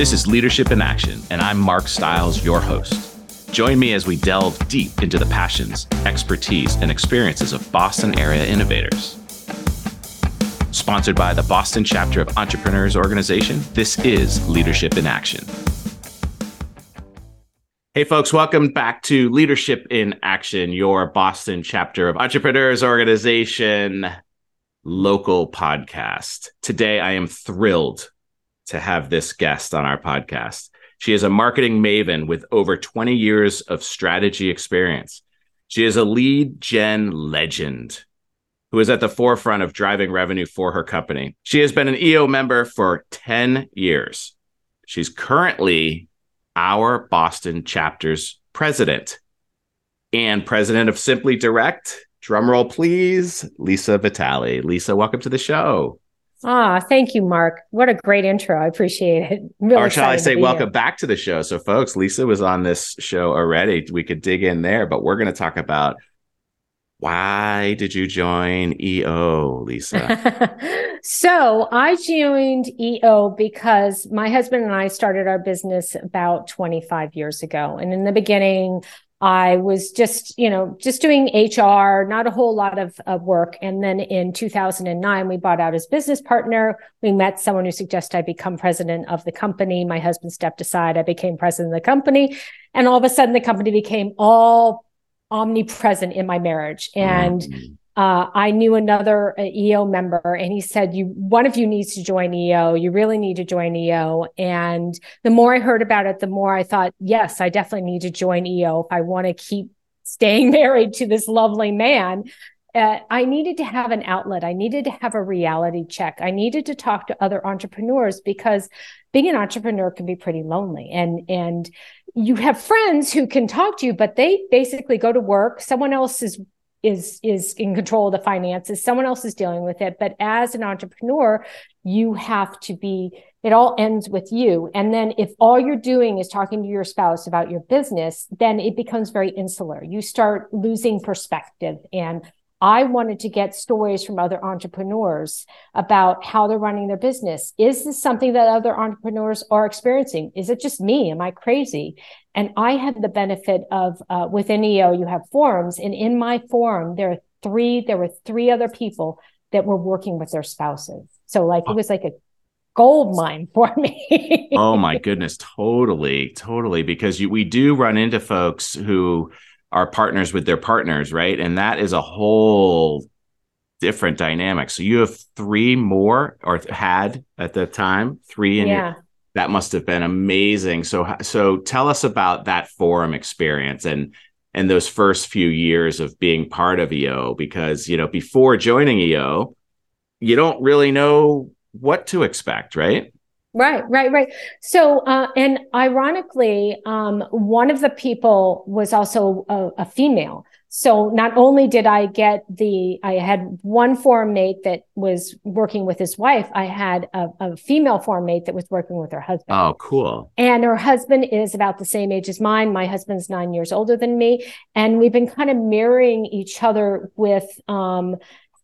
This is Leadership in Action, and I'm Mark Stiles, your host. Join me as we delve deep into the passions, expertise, and experiences of Boston area innovators. Sponsored by the Boston chapter of Entrepreneurs Organization, this is Leadership in Action. Hey, folks, welcome back to Leadership in Action, your Boston chapter of Entrepreneurs Organization local podcast. Today, I am thrilled to have this guest on our podcast. She is a marketing maven with over 20 years of strategy experience. She is a lead gen legend who is at the forefront of driving revenue for her company. She has been an EO member for 10 years. She's currently our Boston chapter's president and president of Simply Direct. Drumroll, please. Lisa Vitale. Lisa, welcome to the show. Ah, thank you, Mark. What a great intro. I appreciate it. Really or shall I say, welcome here. back to the show? So, folks, Lisa was on this show already. We could dig in there, but we're going to talk about why did you join EO, Lisa? so, I joined EO because my husband and I started our business about 25 years ago. And in the beginning, I was just, you know, just doing HR, not a whole lot of, of work. And then in 2009, we bought out his business partner. We met someone who suggested I become president of the company. My husband stepped aside. I became president of the company. And all of a sudden, the company became all omnipresent in my marriage. And mm-hmm uh, I knew another uh, EO member, and he said, "You, one of you needs to join EO. You really need to join EO." And the more I heard about it, the more I thought, "Yes, I definitely need to join EO if I want to keep staying married to this lovely man." Uh, I needed to have an outlet. I needed to have a reality check. I needed to talk to other entrepreneurs because being an entrepreneur can be pretty lonely. And and you have friends who can talk to you, but they basically go to work. Someone else is is is in control of the finances. Someone else is dealing with it. But as an entrepreneur you have to be it all ends with you. And then if all you're doing is talking to your spouse about your business then it becomes very insular. You start losing perspective and I wanted to get stories from other entrepreneurs about how they're running their business. Is this something that other entrepreneurs are experiencing? Is it just me? Am I crazy? And I had the benefit of uh, within EO, you have forums, and in my forum, there are three. There were three other people that were working with their spouses. So like it was like a gold mine for me. oh my goodness, totally, totally. Because you, we do run into folks who are partners with their partners, right? And that is a whole different dynamic. So you have three more or had at the time, three in yeah. your that must have been amazing. So so tell us about that forum experience and and those first few years of being part of EO because you know before joining EO you don't really know what to expect, right? Right, right, right. So, uh, and ironically, um, one of the people was also a, a, female. So not only did I get the, I had one forum mate that was working with his wife. I had a, a female forum mate that was working with her husband. Oh, cool. And her husband is about the same age as mine. My husband's nine years older than me. And we've been kind of mirroring each other with, um,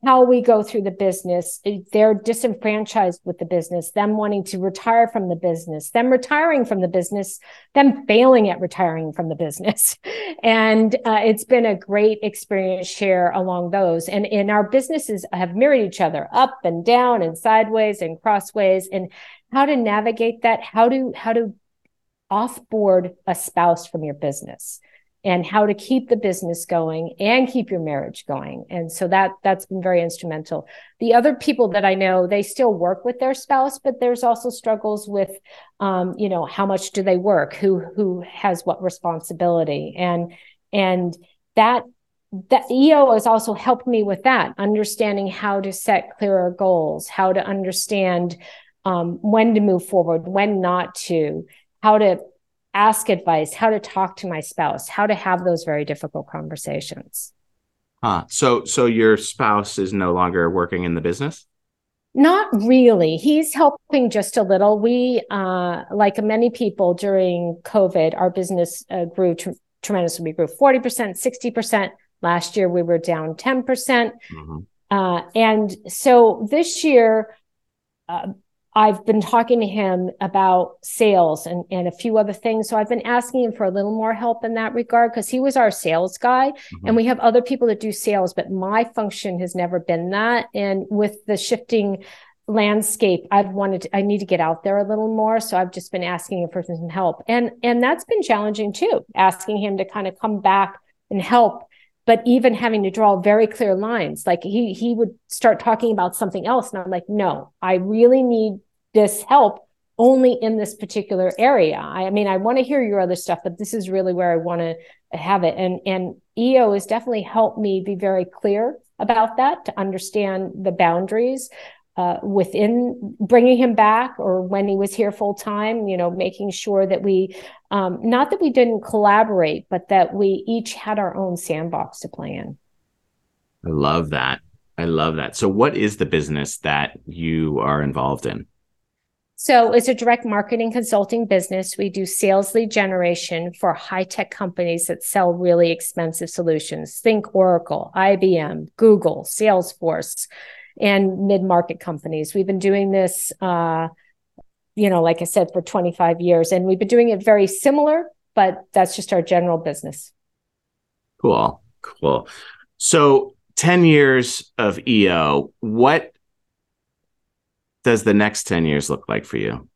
how we go through the business. They're disenfranchised with the business, them wanting to retire from the business, them retiring from the business, them failing at retiring from the business. And uh, it's been a great experience share along those. And, and our businesses have mirrored each other up and down and sideways and crossways and how to navigate that, how to, how to offboard a spouse from your business and how to keep the business going and keep your marriage going. And so that that's been very instrumental. The other people that i know they still work with their spouse but there's also struggles with um, you know how much do they work? Who who has what responsibility? And and that that EO has also helped me with that, understanding how to set clearer goals, how to understand um, when to move forward, when not to, how to ask advice, how to talk to my spouse, how to have those very difficult conversations. Huh. So so your spouse is no longer working in the business? Not really. He's helping just a little. We, uh, like many people during COVID, our business uh, grew tr- tremendously. We grew 40%, 60%. Last year, we were down 10%. percent mm hmm uh, and so this year, uh, I've been talking to him about sales and, and a few other things. So I've been asking him for a little more help in that regard because he was our sales guy. Mm-hmm. And we have other people that do sales, but my function has never been that. And with the shifting landscape, I've wanted to, I need to get out there a little more. So I've just been asking him for some help. And and that's been challenging too, asking him to kind of come back and help but even having to draw very clear lines like he he would start talking about something else and i'm like no i really need this help only in this particular area. I mean, I want to hear your other stuff, but this is really where I want to have it. And and EO has definitely helped me be very clear about that to understand the boundaries uh, within bringing him back or when he was here full time. You know, making sure that we, um, not that we didn't collaborate, but that we each had our own sandbox to play in. I love that. I love that. So, what is the business that you are involved in? So it's a direct marketing consulting business. We do sales lead generation for high tech companies that sell really expensive solutions. Think Oracle, IBM, Google, Salesforce, and mid market companies. We've been doing this, uh, you know, like I said, for 25 years, and we've been doing it very similar, but that's just our general business. Cool. Cool. So 10 years of EO, what does the next 10 years look like for you?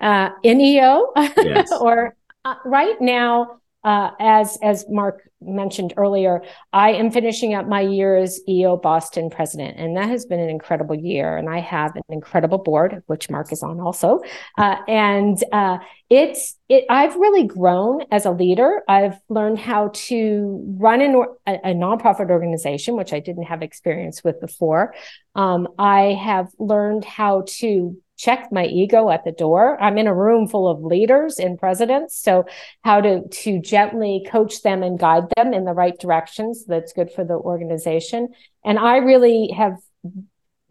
Uh, in EO yes. or uh, right now, uh, as as Mark mentioned earlier, I am finishing up my year as EO Boston president, and that has been an incredible year. And I have an incredible board, which Mark is on also. Uh, and uh, it's it. I've really grown as a leader. I've learned how to run an, a, a nonprofit organization, which I didn't have experience with before. Um, I have learned how to check my ego at the door. I'm in a room full of leaders and presidents. So how to to gently coach them and guide them in the right directions that's good for the organization. And I really have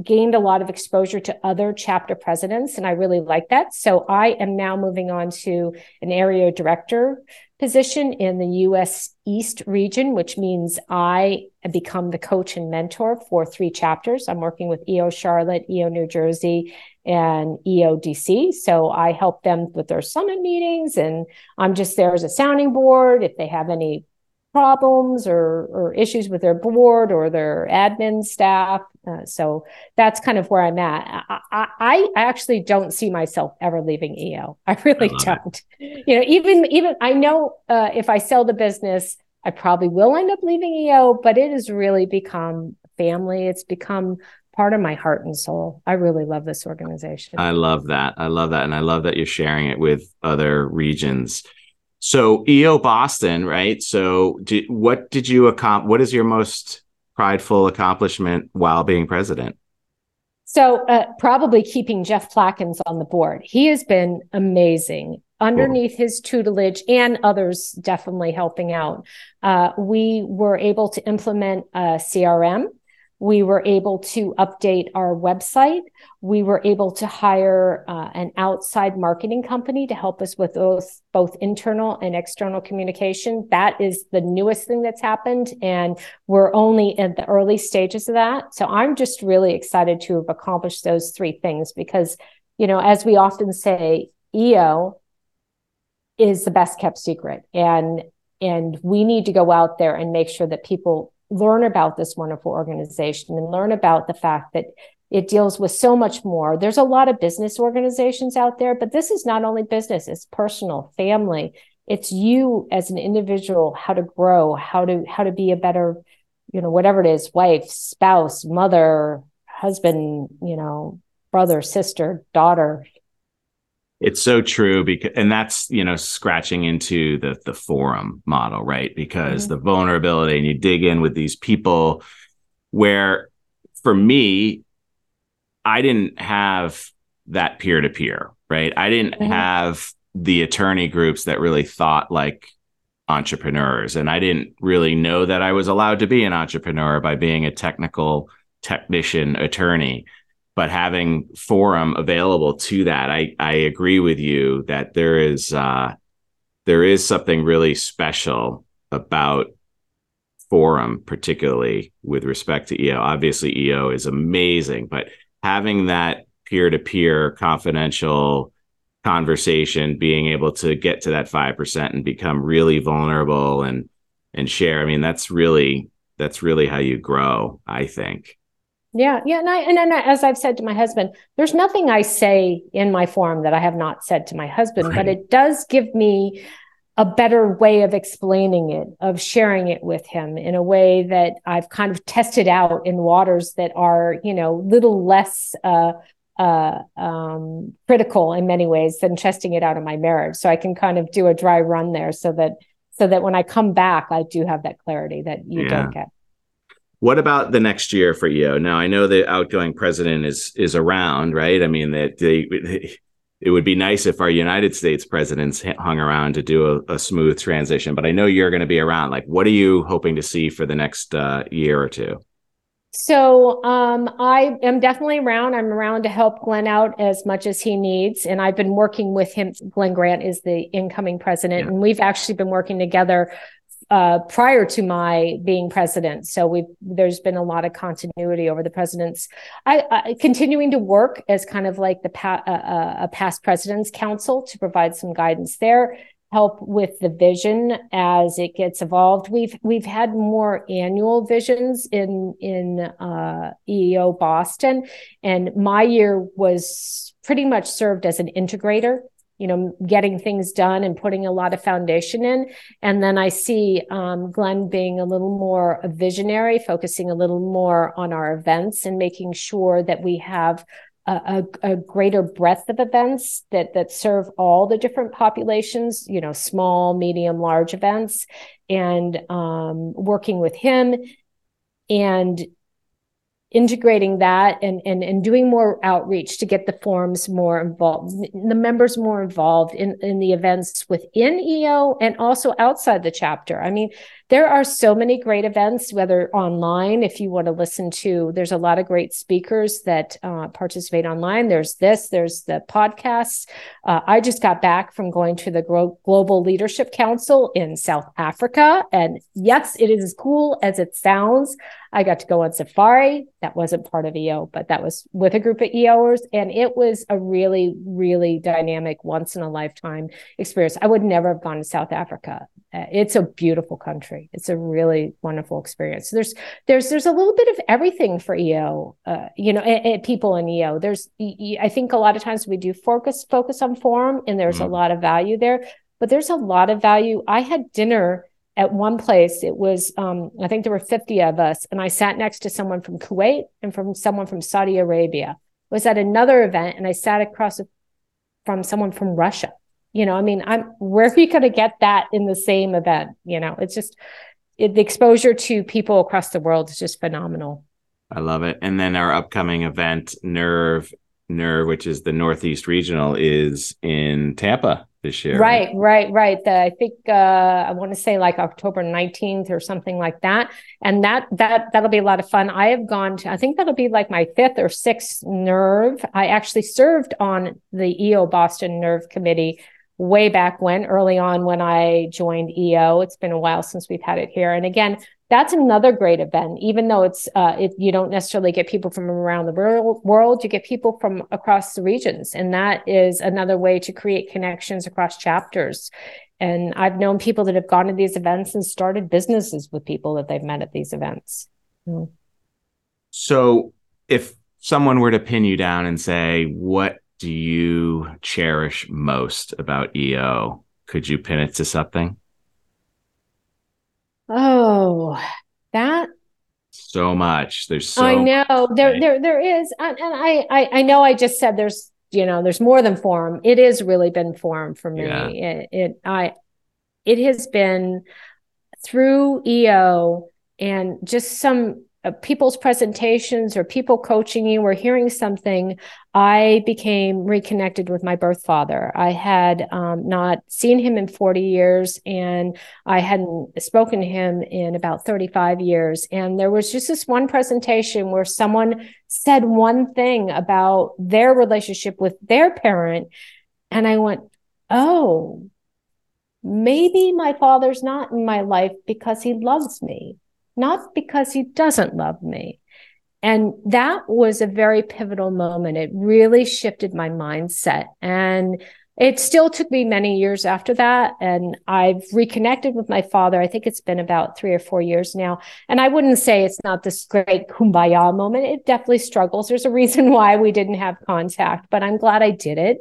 gained a lot of exposure to other chapter presidents and I really like that. So I am now moving on to an area director position in the US East region, which means I become the coach and mentor for three chapters. I'm working with EO Charlotte, EO New Jersey, and EODC. So I help them with their summit meetings and I'm just there as a sounding board. If they have any problems or, or issues with their board or their admin staff. Uh, so that's kind of where I'm at. I, I, I, actually don't see myself ever leaving EO. I really I don't. It. You know, even even I know uh, if I sell the business, I probably will end up leaving EO, but it has really become family. It's become part of my heart and soul. I really love this organization. I love that. I love that. And I love that you're sharing it with other regions. So EO Boston, right? So did, what did you accomplish? What is your most prideful accomplishment while being president? So uh, probably keeping Jeff Plackens on the board. He has been amazing underneath cool. his tutelage and others definitely helping out. Uh, we were able to implement a CRM we were able to update our website. We were able to hire uh, an outside marketing company to help us with both, both internal and external communication. That is the newest thing that's happened. And we're only in the early stages of that. So I'm just really excited to have accomplished those three things because, you know, as we often say, EO is the best kept secret. And and we need to go out there and make sure that people learn about this wonderful organization and learn about the fact that it deals with so much more. There's a lot of business organizations out there, but this is not only business, it's personal, family. It's you as an individual, how to grow, how to how to be a better, you know, whatever it is, wife, spouse, mother, husband, you know, brother, sister, daughter, it's so true because and that's you know scratching into the the forum model right because mm-hmm. the vulnerability and you dig in with these people where for me i didn't have that peer to peer right i didn't mm-hmm. have the attorney groups that really thought like entrepreneurs and i didn't really know that i was allowed to be an entrepreneur by being a technical technician attorney but having forum available to that i i agree with you that there is uh there is something really special about forum particularly with respect to eo obviously eo is amazing but having that peer to peer confidential conversation, being able to get to that 5% and become really vulnerable and, and share. I mean, that's really, that's really how you grow, I think. Yeah, yeah, and I and then as I've said to my husband, there's nothing I say in my forum that I have not said to my husband, right. but it does give me a better way of explaining it, of sharing it with him in a way that I've kind of tested out in waters that are, you know, little less uh, uh, um, critical in many ways than testing it out in my marriage. So I can kind of do a dry run there, so that so that when I come back, I do have that clarity that you yeah. don't get. What about the next year for you? Now I know the outgoing president is is around, right? I mean that they, it would be nice if our United States presidents hung around to do a, a smooth transition, but I know you're going to be around. Like, what are you hoping to see for the next uh, year or two? So um, I am definitely around. I'm around to help Glenn out as much as he needs, and I've been working with him. Glenn Grant is the incoming president, yeah. and we've actually been working together uh, prior to my being president. So we've there's been a lot of continuity over the presidents. I, I continuing to work as kind of like the pa- uh, uh a past president's council to provide some guidance there help with the vision as it gets evolved. We've we've had more annual visions in in uh, EO Boston, and my year was pretty much served as an integrator you know, getting things done and putting a lot of foundation in. And then I see um, Glenn being a little more visionary, focusing a little more on our events and making sure that we have a, a, a, greater breadth of events that that serve all the different populations you know small medium large events and um, working with him and integrating that and, and and doing more outreach to get the forums more involved the members more involved in in the events within eo and also outside the chapter. I mean there are so many great events, whether online, if you want to listen to, there's a lot of great speakers that uh, participate online. There's this, there's the podcasts. Uh, I just got back from going to the Global Leadership Council in South Africa. And yes, it is as cool as it sounds. I got to go on safari. That wasn't part of EO, but that was with a group of EOers. And it was a really, really dynamic, once in a lifetime experience. I would never have gone to South Africa. Uh, it's a beautiful country. It's a really wonderful experience. There's there's there's a little bit of everything for EO. Uh, you know, and, and people in EO. There's I think a lot of times we do focus focus on forum, and there's mm. a lot of value there. But there's a lot of value. I had dinner at one place. It was um, I think there were 50 of us, and I sat next to someone from Kuwait and from someone from Saudi Arabia. I was at another event, and I sat across from someone from Russia you know i mean i'm where are you going to get that in the same event? You know it's just it, the exposure to people across the world is just phenomenal. I love it. And then our upcoming event nerve nerve which is the northeast regional is in tampa this year. Right right right. The, i think uh, i want to say like october 19th or something like that. And that that that'll be a lot of fun. I have gone to i think that'll be like my fifth or sixth nerve. I actually served on the eo boston nerve committee way back when, early on when I joined EO. It's been a while since we've had it here. And again, that's another great event. Even though it's uh, it, you don't necessarily get people from around the world, you get people from across the regions, and that is another way to create connections across chapters. And I've known people that have gone to these events and started businesses with people that they've met at these events. Mm. So, if someone were to pin you down and say, "What do you cherish most about EO? Could you pin it to something? Oh, that so much. There's so I know there there there is, and, and I, I I know I just said there's you know there's more than forum. It is really been forum for me. Yeah. It, it I it has been through EO and just some uh, people's presentations or people coaching you or hearing something, I became reconnected with my birth father. I had um, not seen him in 40 years and I hadn't spoken to him in about 35 years. And there was just this one presentation where someone said one thing about their relationship with their parent. And I went, oh, maybe my father's not in my life because he loves me not because he doesn't love me. and that was a very pivotal moment. It really shifted my mindset. And it still took me many years after that. And I've reconnected with my father. I think it's been about three or four years now. And I wouldn't say it's not this great kumbaya moment. It definitely struggles. There's a reason why we didn't have contact, but I'm glad I did it.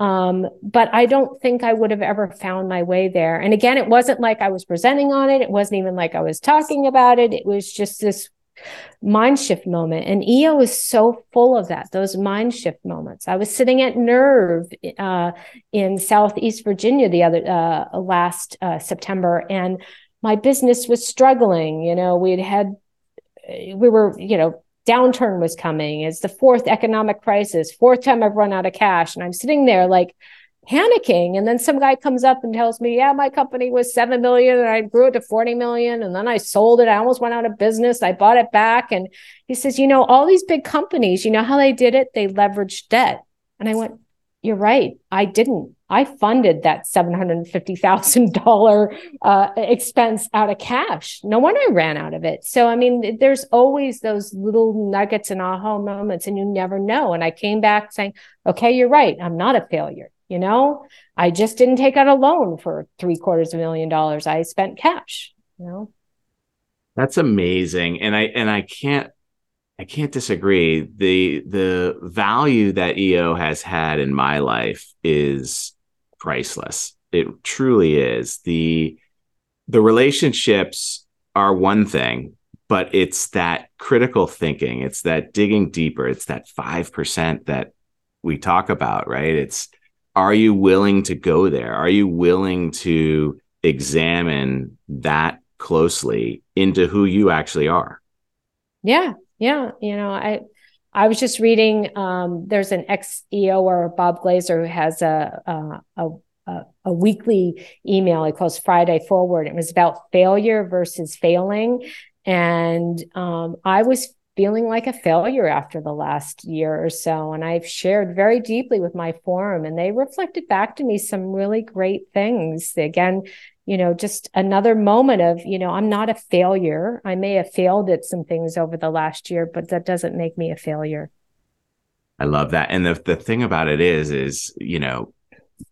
Um, but I don't think I would have ever found my way there. And again, it wasn't like I was presenting on it. It wasn't even like I was talking about it. It was just this mind shift moment. And EO is so full of that, those mind shift moments. I was sitting at Nerve uh, in Southeast Virginia the other uh, last uh, September, and my business was struggling. You know, we'd had, we were, you know, downturn was coming. It's the fourth economic crisis, fourth time I've run out of cash. And I'm sitting there like, panicking. And then some guy comes up and tells me, yeah, my company was 7 million and I grew it to 40 million. And then I sold it. I almost went out of business. I bought it back. And he says, you know, all these big companies, you know how they did it? They leveraged debt. And I went, you're right. I didn't. I funded that $750,000 uh, expense out of cash. No wonder I ran out of it. So, I mean, there's always those little nuggets and aha moments, and you never know. And I came back saying, okay, you're right. I'm not a failure. You know, I just didn't take out a loan for three quarters of a million dollars. I spent cash, you know. That's amazing. And I and I can't I can't disagree. The the value that EO has had in my life is priceless. It truly is. The the relationships are one thing, but it's that critical thinking, it's that digging deeper, it's that 5% that we talk about, right? It's are you willing to go there? Are you willing to examine that closely into who you actually are? Yeah, yeah. You know, I I was just reading. Um, there's an ex EOer Bob Glazer who has a a, a a weekly email. It calls Friday Forward. It was about failure versus failing, and um, I was feeling like a failure after the last year or so. And I've shared very deeply with my forum, and they reflected back to me some really great things. Again, you know, just another moment of, you know, I'm not a failure. I may have failed at some things over the last year, but that doesn't make me a failure. I love that. And the, the thing about it is, is, you know,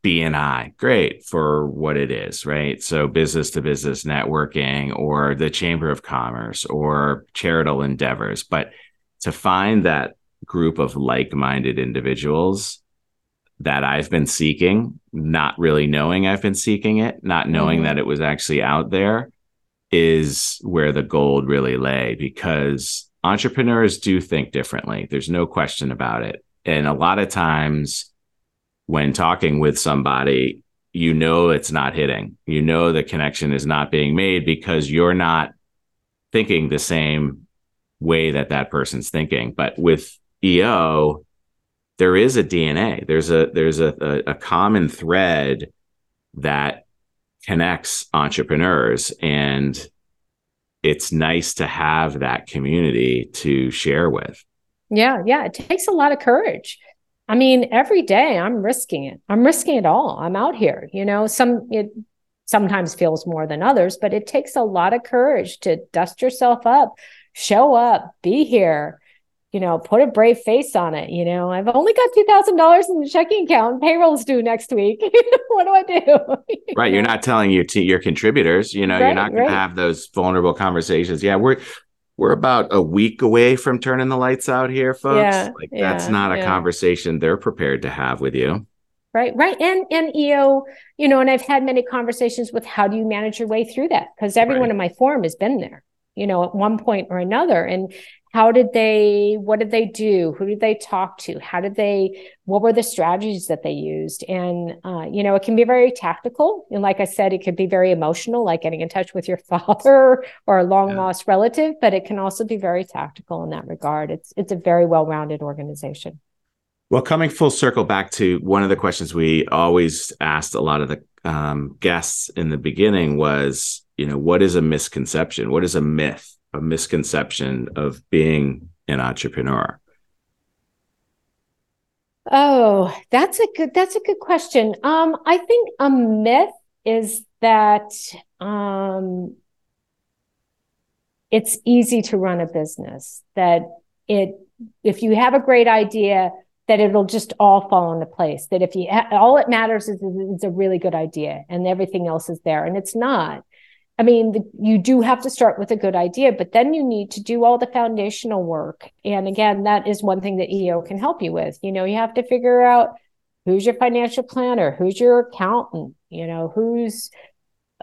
BNI, great for what it is, right? So business to business networking or the Chamber of Commerce or charitable endeavors. But to find that group of like minded individuals that I've been seeking, not really knowing I've been seeking it, not knowing mm-hmm. that it was actually out there, is where the gold really lay because entrepreneurs do think differently. There's no question about it. And a lot of times, when talking with somebody, you know it's not hitting. You know the connection is not being made because you're not thinking the same way that that person's thinking. But with EO, there is a DNA. There's a there's a, a, a common thread that connects entrepreneurs and it's nice to have that community to share with. Yeah, yeah, it takes a lot of courage I mean, every day I'm risking it. I'm risking it all. I'm out here, you know, some it sometimes feels more than others, but it takes a lot of courage to dust yourself up, show up, be here, you know, put a brave face on it. You know, I've only got $2,000 in the checking account. Payroll's due next week. what do I do? right. You're not telling your, t- your contributors, you know, right, you're not going right. to have those vulnerable conversations. Yeah. We're, we're about a week away from turning the lights out here, folks. Yeah, like yeah, that's not a yeah. conversation they're prepared to have with you. Right, right. And and EO, you know, and I've had many conversations with how do you manage your way through that? Because everyone right. in my forum has been there, you know, at one point or another. And how did they what did they do? Who did they talk to? How did they what were the strategies that they used? And uh, you know it can be very tactical. And like i said it could be very emotional like getting in touch with your father or a long yeah. lost relative but it can also be very tactical in that regard. It's it's a very well-rounded organization. Well coming full circle back to one of the questions we always asked a lot of the um, guests in the beginning was you know what is a misconception? What is a myth a misconception of being an entrepreneur? Oh, that's a good that's a good question. Um, I think a myth is that um, it's easy to run a business. That it if you have a great idea that it'll just all fall into place that if you ha- all it matters is it's a really good idea and everything else is there and it's not i mean the, you do have to start with a good idea but then you need to do all the foundational work. And again that is one thing that eo can help you with. You know you have to figure out who's your financial planner who's your accountant you know who's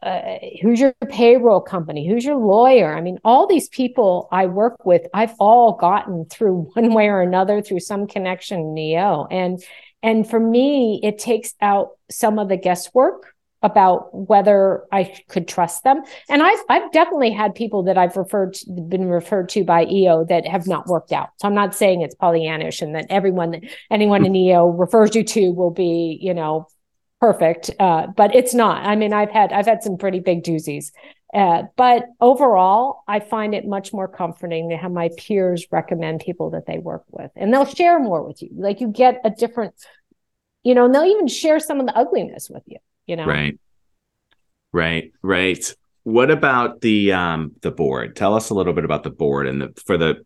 uh, who's your payroll company who's your lawyer. I mean all these people i work with i've all gotten through one way or another through some connection in eo and and for me it takes out some of the guesswork about whether I could trust them. And I've I've definitely had people that I've referred to, been referred to by EO that have not worked out. So I'm not saying it's Pollyannish and that everyone that anyone in EO refers you to will be, you know, perfect. Uh, but it's not. I mean, I've had I've had some pretty big doozies. Uh, but overall, I find it much more comforting to have my peers recommend people that they work with, and they'll share more with you. Like you get a different, you know, and they'll even share some of the ugliness with you you know? Right. Right right. What about the um the board? Tell us a little bit about the board and the for the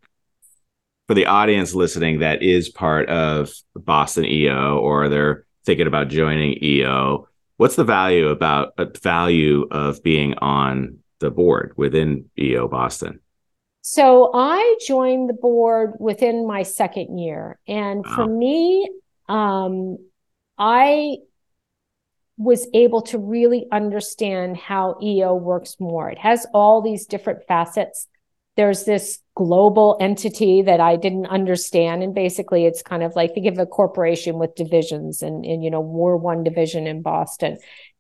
for the audience listening that is part of boston eo or they're thinking about joining eo what's the value about a uh, value of being on the board within eo boston? So i joined the board within my second year and wow. for me um i was able to really understand how EO works more. It has all these different facets. There's this global entity that I didn't understand. And basically it's kind of like think of a corporation with divisions and, and you know, we're one division in Boston.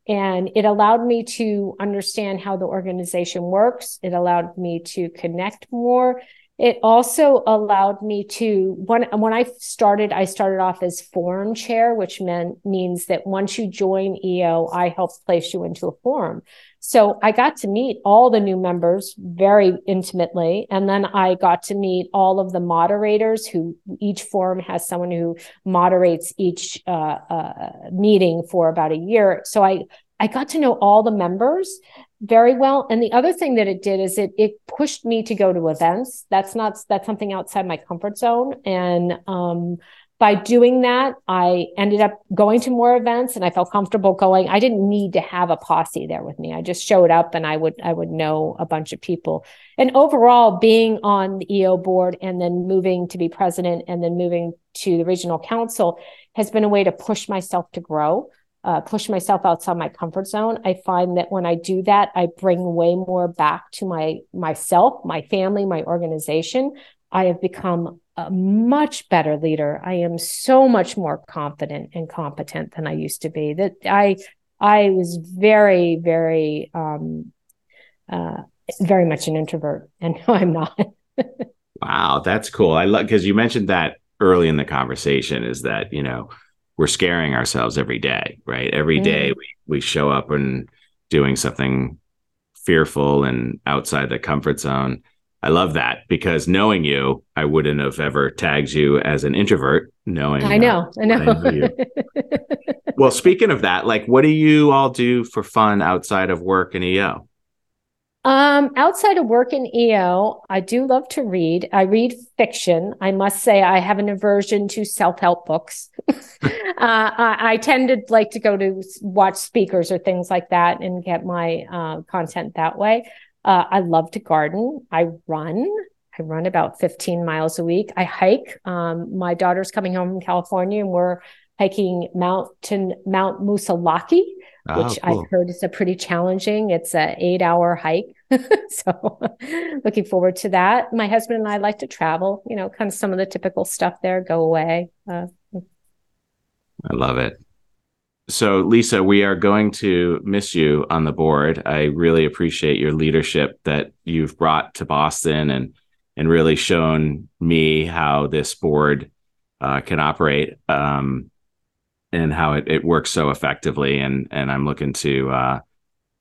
And it allowed me to understand how the organization works. It allowed me to connect more it also allowed me to when when I started, I started off as forum chair, which meant means that once you join EO, I help place you into a forum. So I got to meet all the new members very intimately. And then I got to meet all of the moderators who each forum has someone who moderates each uh, uh, meeting for about a year. So I I got to know all the members very well. And the other thing that it did is it it pushed me to go to events. That's not that's something outside my comfort zone. And um, by doing that, I ended up going to more events and I felt comfortable going. I didn't need to have a posse there with me. I just showed up and I would I would know a bunch of people. And overall, being on the EO board and then moving to be president and then moving to the regional council has been a way to push myself to grow uh, push myself outside my comfort zone i find that when i do that i bring way more back to my myself my family my organization. I have become a much better leader. I am so much more confident and competent than i used to be. That i i was very very um uh very much an introvert and i'm not. Wow that's cool. I love because you mentioned that early in the conversation is that you know we're scaring ourselves every day, right? Every mm. day we, we show up and doing something fearful and outside the comfort zone. I love that because knowing you, I wouldn't have ever tagged you as an introvert. Knowing I know, I know. I well, speaking of that, like, what do you all do for fun outside of work and EO? Um, outside of work in EO, I do love to read. I read fiction. I must say, I have an aversion to self help books. uh, I, I, tend to like to go to watch speakers or things like that and get my uh, content that way. Uh, I love to garden. I run. I run about 15 miles a week. I hike. Um, my daughter's coming home from California and we're hiking Mountain Mount Moosilauke, oh, which cool. I've heard is a pretty challenging. It's an eight hour hike. so looking forward to that. My husband and I like to travel, you know, kind of some of the typical stuff there, go away. Uh, I love it. So, Lisa, we are going to miss you on the board. I really appreciate your leadership that you've brought to Boston and and really shown me how this board uh, can operate um, and how it, it works so effectively. And and I'm looking to uh,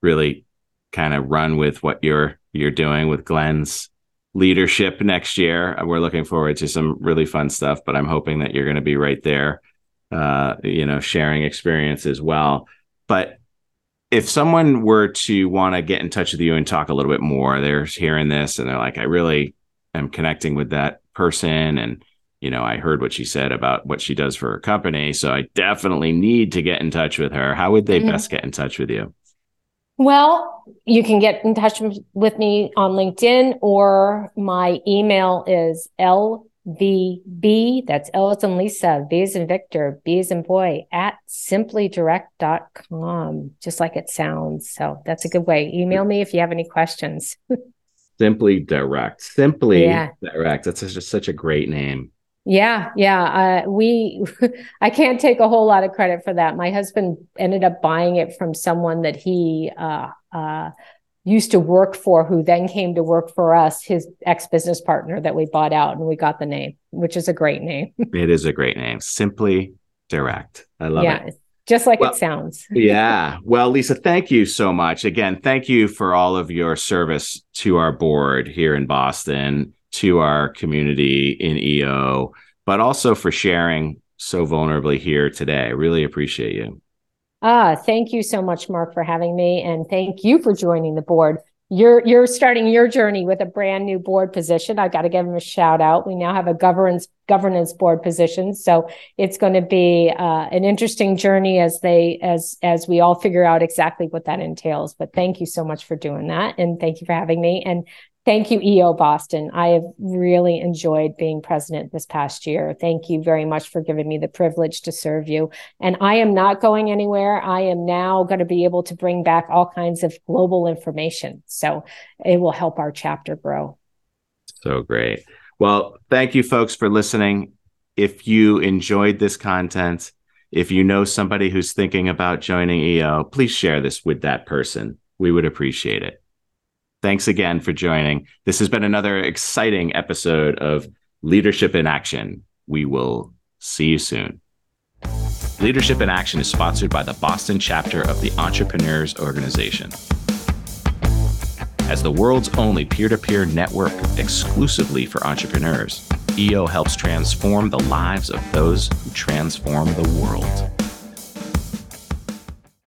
really kind of run with what you're you're doing with Glenn's leadership next year. We're looking forward to some really fun stuff, but I'm hoping that you're going to be right there, uh, you know, sharing experience as well. But if someone were to want to get in touch with you and talk a little bit more, they're hearing this and they're like, I really am connecting with that person and you know, I heard what she said about what she does for her company. So I definitely need to get in touch with her. How would they mm-hmm. best get in touch with you? Well, you can get in touch with me on LinkedIn or my email is lvb, that's L as in Lisa, V as in Victor, B as in boy, at simplydirect.com, just like it sounds. So that's a good way. Email me if you have any questions. Simply Direct. Simply yeah. Direct. That's just such a great name. Yeah, yeah. Uh, we, I can't take a whole lot of credit for that. My husband ended up buying it from someone that he uh, uh, used to work for, who then came to work for us, his ex business partner that we bought out, and we got the name, which is a great name. it is a great name. Simply Direct. I love it. yeah, it. Just like well, it sounds. yeah. Well, Lisa, thank you so much. Again, thank you for all of your service to our board here in Boston to our community in EO, but also for sharing so vulnerably here today. I really appreciate you. Ah, thank you so much, Mark, for having me. And thank you for joining the board. You're you're starting your journey with a brand new board position. I've got to give them a shout out. We now have a governance governance board position, so it's going to be uh, an interesting journey as they as as we all figure out exactly what that entails. But thank you so much for doing that, and thank you for having me. And Thank you, EO Boston. I have really enjoyed being president this past year. Thank you very much for giving me the privilege to serve you. And I am not going anywhere. I am now going to be able to bring back all kinds of global information. So it will help our chapter grow. So great. Well, thank you, folks, for listening. If you enjoyed this content, if you know somebody who's thinking about joining EO, please share this with that person. We would appreciate it. Thanks again for joining. This has been another exciting episode of Leadership in Action. We will see you soon. Leadership in Action is sponsored by the Boston chapter of the Entrepreneurs Organization. As the world's only peer to peer network exclusively for entrepreneurs, EO helps transform the lives of those who transform the world.